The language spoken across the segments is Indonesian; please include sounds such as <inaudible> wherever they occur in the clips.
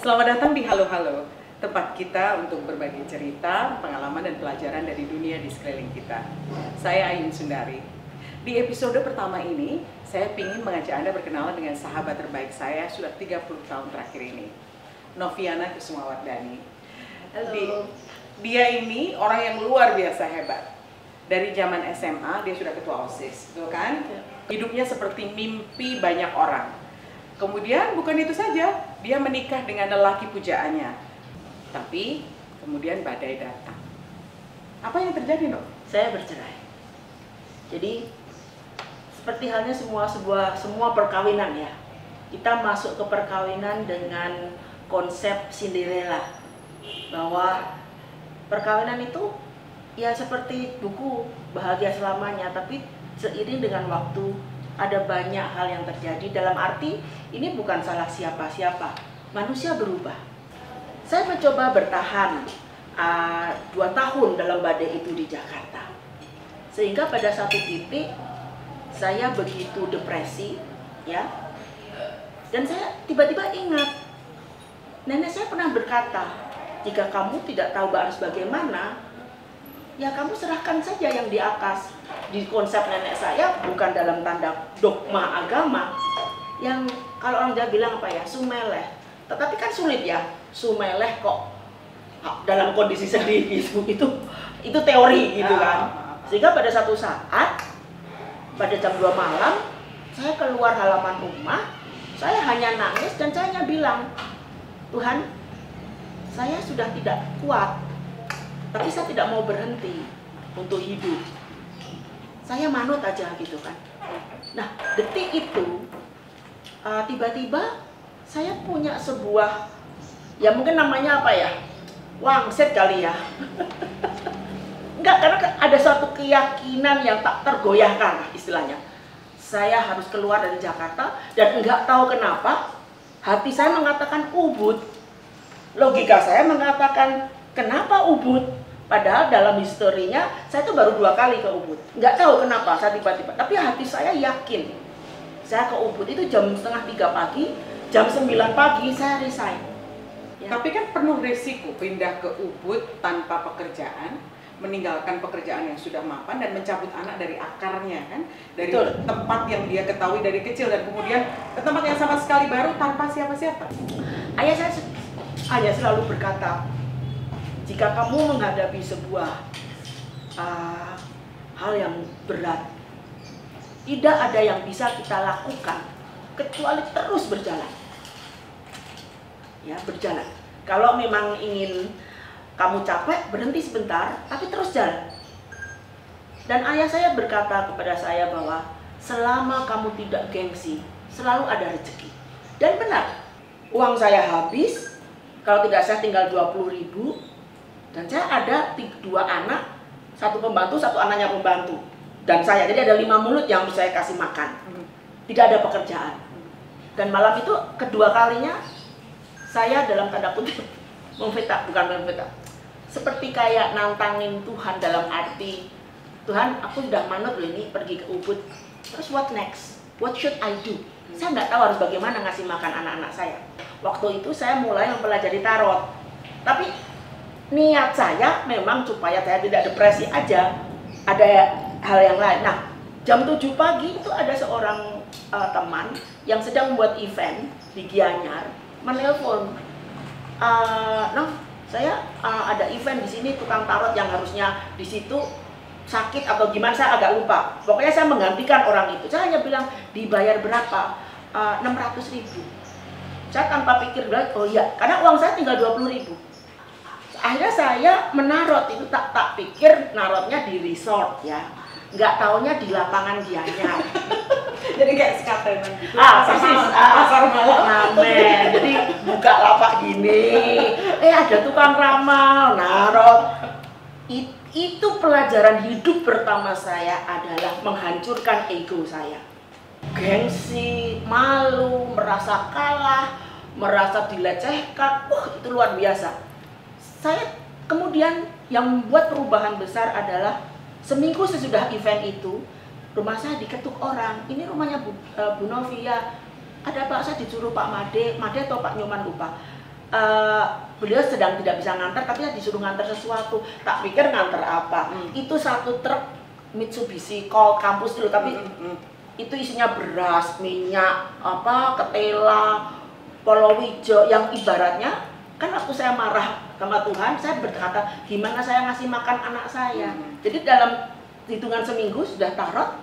Selamat datang di Halo Halo, tempat kita untuk berbagi cerita, pengalaman, dan pelajaran dari dunia di sekeliling kita. Saya Ayun Sundari. Di episode pertama ini, saya ingin mengajak Anda berkenalan dengan sahabat terbaik saya sudah 30 tahun terakhir ini, Noviana Kusumawardani. Di, dia ini orang yang luar biasa hebat. Dari zaman SMA dia sudah ketua OSIS, betul kan? Hidupnya seperti mimpi banyak orang. Kemudian bukan itu saja, dia menikah dengan lelaki pujaannya. Tapi kemudian badai datang. Apa yang terjadi, Dok? Saya bercerai. Jadi seperti halnya semua sebuah semua perkawinan ya. Kita masuk ke perkawinan dengan konsep Cinderella bahwa perkawinan itu ya seperti buku bahagia selamanya, tapi seiring dengan waktu ada banyak hal yang terjadi. Dalam arti ini bukan salah siapa-siapa. Manusia berubah. Saya mencoba bertahan uh, dua tahun dalam badai itu di Jakarta. Sehingga pada satu titik saya begitu depresi ya. Dan saya tiba-tiba ingat nenek saya pernah berkata jika kamu tidak tahu harus bagaimana ya kamu serahkan saja yang di atas di konsep nenek saya bukan dalam tanda dogma agama. Yang kalau orang Jawa bilang apa ya? Sumeleh. Tetapi kan sulit ya. Sumeleh kok dalam kondisi sedih <laughs> itu itu itu teori gitu kan. sehingga pada satu saat pada jam 2 malam saya keluar halaman rumah saya hanya nangis dan saya hanya bilang Tuhan saya sudah tidak kuat tapi saya tidak mau berhenti untuk hidup saya manut aja gitu kan. Nah detik itu uh, tiba-tiba saya punya sebuah ya mungkin namanya apa ya wangsit kali ya. <laughs> Enggak karena ada suatu keyakinan yang tak tergoyahkan istilahnya. Saya harus keluar dari Jakarta dan enggak tahu kenapa hati saya mengatakan ubud. Logika saya mengatakan kenapa ubud Padahal dalam historinya saya itu baru dua kali ke Ubud. Nggak tahu kenapa saya tiba-tiba. Tapi hati saya yakin. Saya ke Ubud itu jam setengah tiga pagi, jam sembilan pagi saya resign. Ya. Tapi kan penuh resiko pindah ke Ubud tanpa pekerjaan, meninggalkan pekerjaan yang sudah mapan dan mencabut anak dari akarnya kan, dari Betul. tempat yang dia ketahui dari kecil dan kemudian ke tempat yang sama sekali baru tanpa siapa-siapa. Ayah saya ayah selalu berkata, jika kamu menghadapi sebuah uh, hal yang berat, tidak ada yang bisa kita lakukan kecuali terus berjalan. Ya, berjalan. Kalau memang ingin kamu capek, berhenti sebentar, tapi terus jalan. Dan ayah saya berkata kepada saya bahwa selama kamu tidak gengsi, selalu ada rezeki. Dan benar, uang saya habis, kalau tidak saya tinggal 20 ribu, dan saya ada tiga, dua anak satu pembantu satu anaknya pembantu. Dan saya jadi ada lima mulut yang harus saya kasih makan. Tidak ada pekerjaan. Dan malam itu kedua kalinya saya dalam tanda kutip <laughs> memfita bukan memfita seperti kayak nantangin Tuhan dalam arti Tuhan aku sudah manut loh ini pergi ke Ubud. Terus what next? What should I do? Saya nggak tahu harus bagaimana ngasih makan anak-anak saya. Waktu itu saya mulai mempelajari tarot. Tapi niat saya memang supaya saya tidak depresi aja. Ada hal yang lain. Nah jam 7 pagi itu ada seorang uh, teman yang sedang membuat event di Gianyar menelpon uh, no saya uh, ada event di sini tukang tarot yang harusnya di situ sakit atau gimana saya agak lupa. Pokoknya saya menggantikan orang itu. Saya hanya bilang dibayar berapa? Uh, 600 ribu. Saya tanpa pikir bilang oh iya karena uang saya tinggal 20 ribu akhirnya saya menarot itu tak tak pikir narotnya di resort ya. Nggak taunya di lapangan Gianyar <laughs> jadi kayak skatenan gitu. Ah persis. ah, pasar malam. ngamen. Jadi buka lapak gini. Eh ada tukang ramal narot. It, itu pelajaran hidup pertama saya adalah menghancurkan ego saya. Gengsi malu merasa kalah merasa dilecehkan. Wah itu luar biasa saya kemudian yang membuat perubahan besar adalah seminggu sesudah event itu rumah saya diketuk orang. Ini rumahnya Bu, uh, Bu Novia ada Pak saya disuruh Pak Made Made atau Pak Nyoman lupa. Eh, beliau sedang tidak bisa ngantar tapi saya disuruh ngantar sesuatu. Tak pikir ngantar apa. Hmm. itu satu truk Mitsubishi Colt kampus dulu tapi Mm, mm, mm. itu isinya beras minyak apa ketela polowijo yang ibaratnya kan waktu saya marah sama Tuhan saya berkata gimana saya ngasih makan anak saya jadi dalam hitungan seminggu sudah tarot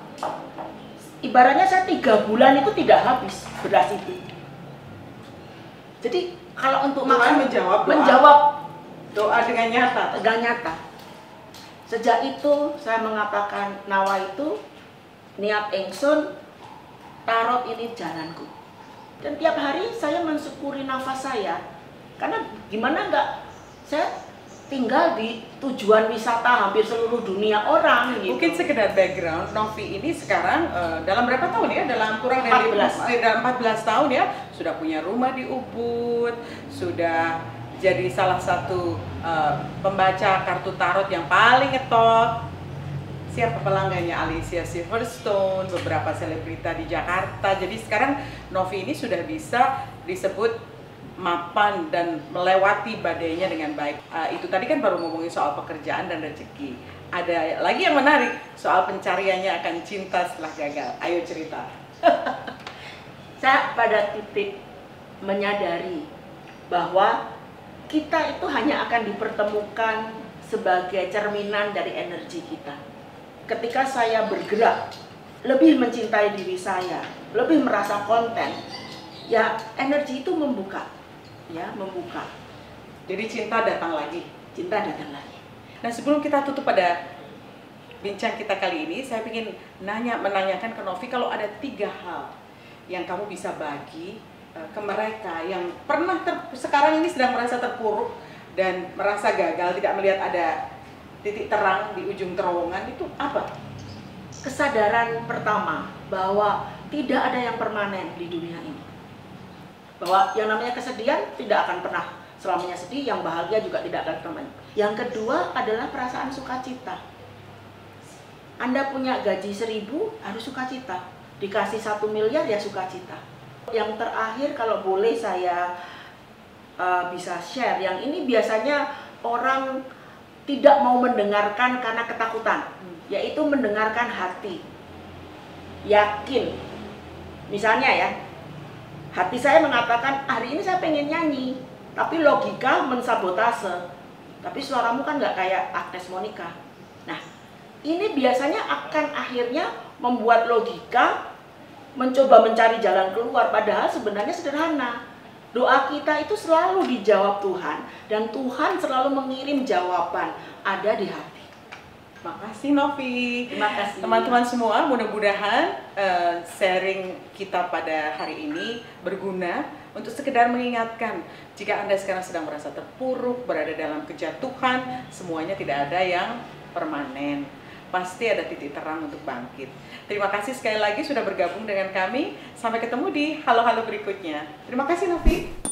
ibaratnya saya tiga bulan itu tidak habis beras itu jadi kalau untuk Tuhan makan menjawab doa. menjawab doa dengan nyata. tegang nyata. Sejak itu saya mengatakan nawa itu niat engsun tarot ini jalanku. Dan tiap hari saya mensyukuri nafas saya. Karena gimana enggak saya tinggal di tujuan wisata hampir seluruh dunia orang gitu. Mungkin sekedar background, Novi ini sekarang eh, dalam berapa tahun ya? Dalam kurang dari 14. eh, dalam 14 tahun ya, sudah punya rumah di Ubud, sudah jadi salah satu eh, pembaca kartu tarot yang paling ngetop. Siapa pelanggannya Alicia Silverstone, beberapa selebrita di Jakarta. Jadi sekarang Novi ini sudah bisa disebut mapan dan melewati badainya dengan baik. Ah, itu tadi kan baru ngomongin soal pekerjaan dan rezeki. Ada lagi yang menarik soal pencariannya akan cinta setelah gagal. Ayo cerita. <laughs> saya pada titik menyadari bahwa kita itu hanya akan dipertemukan sebagai cerminan dari energi kita. Ketika saya bergerak, lebih mencintai diri saya, lebih merasa konten, ya energi itu membuka, ya membuka. Jadi cinta datang lagi. Cinta datang lagi. Nah sebelum kita tutup pada bincang kita kali ini, saya ingin nanya menanyakan ke Novi kalau ada tiga hal yang kamu bisa bagi eh, ke mereka yang pernah ter- sekarang ini sedang merasa terpuruk dan merasa gagal, tidak melihat ada titik terang di ujung terowongan itu apa? Kesadaran pertama bahwa tidak ada yang permanen di dunia ini. Bahwa yang namanya kesedihan tidak akan pernah selamanya sedih, yang bahagia juga tidak akan permanen. Yang kedua adalah perasaan sukacita. Anda punya gaji seribu harus sukacita. Dikasih satu miliar ya sukacita. Yang terakhir kalau boleh saya uh, bisa share, yang ini biasanya orang tidak mau mendengarkan karena ketakutan, yaitu mendengarkan hati. Yakin. Misalnya ya, hati saya mengatakan hari ini saya pengen nyanyi, tapi logika mensabotase. Tapi suaramu kan nggak kayak Agnes Monica. Nah, ini biasanya akan akhirnya membuat logika mencoba mencari jalan keluar padahal sebenarnya sederhana. Doa kita itu selalu dijawab Tuhan dan Tuhan selalu mengirim jawaban ada di hati. Makasih Novi. Terima kasih. Teman-teman semua, mudah-mudahan eh, sharing kita pada hari ini berguna untuk sekedar mengingatkan jika Anda sekarang sedang merasa terpuruk, berada dalam kejatuhan, semuanya tidak ada yang permanen. Pasti ada titik terang untuk bangkit. Terima kasih sekali lagi sudah bergabung dengan kami. Sampai ketemu di halo-halo berikutnya. Terima kasih Novi.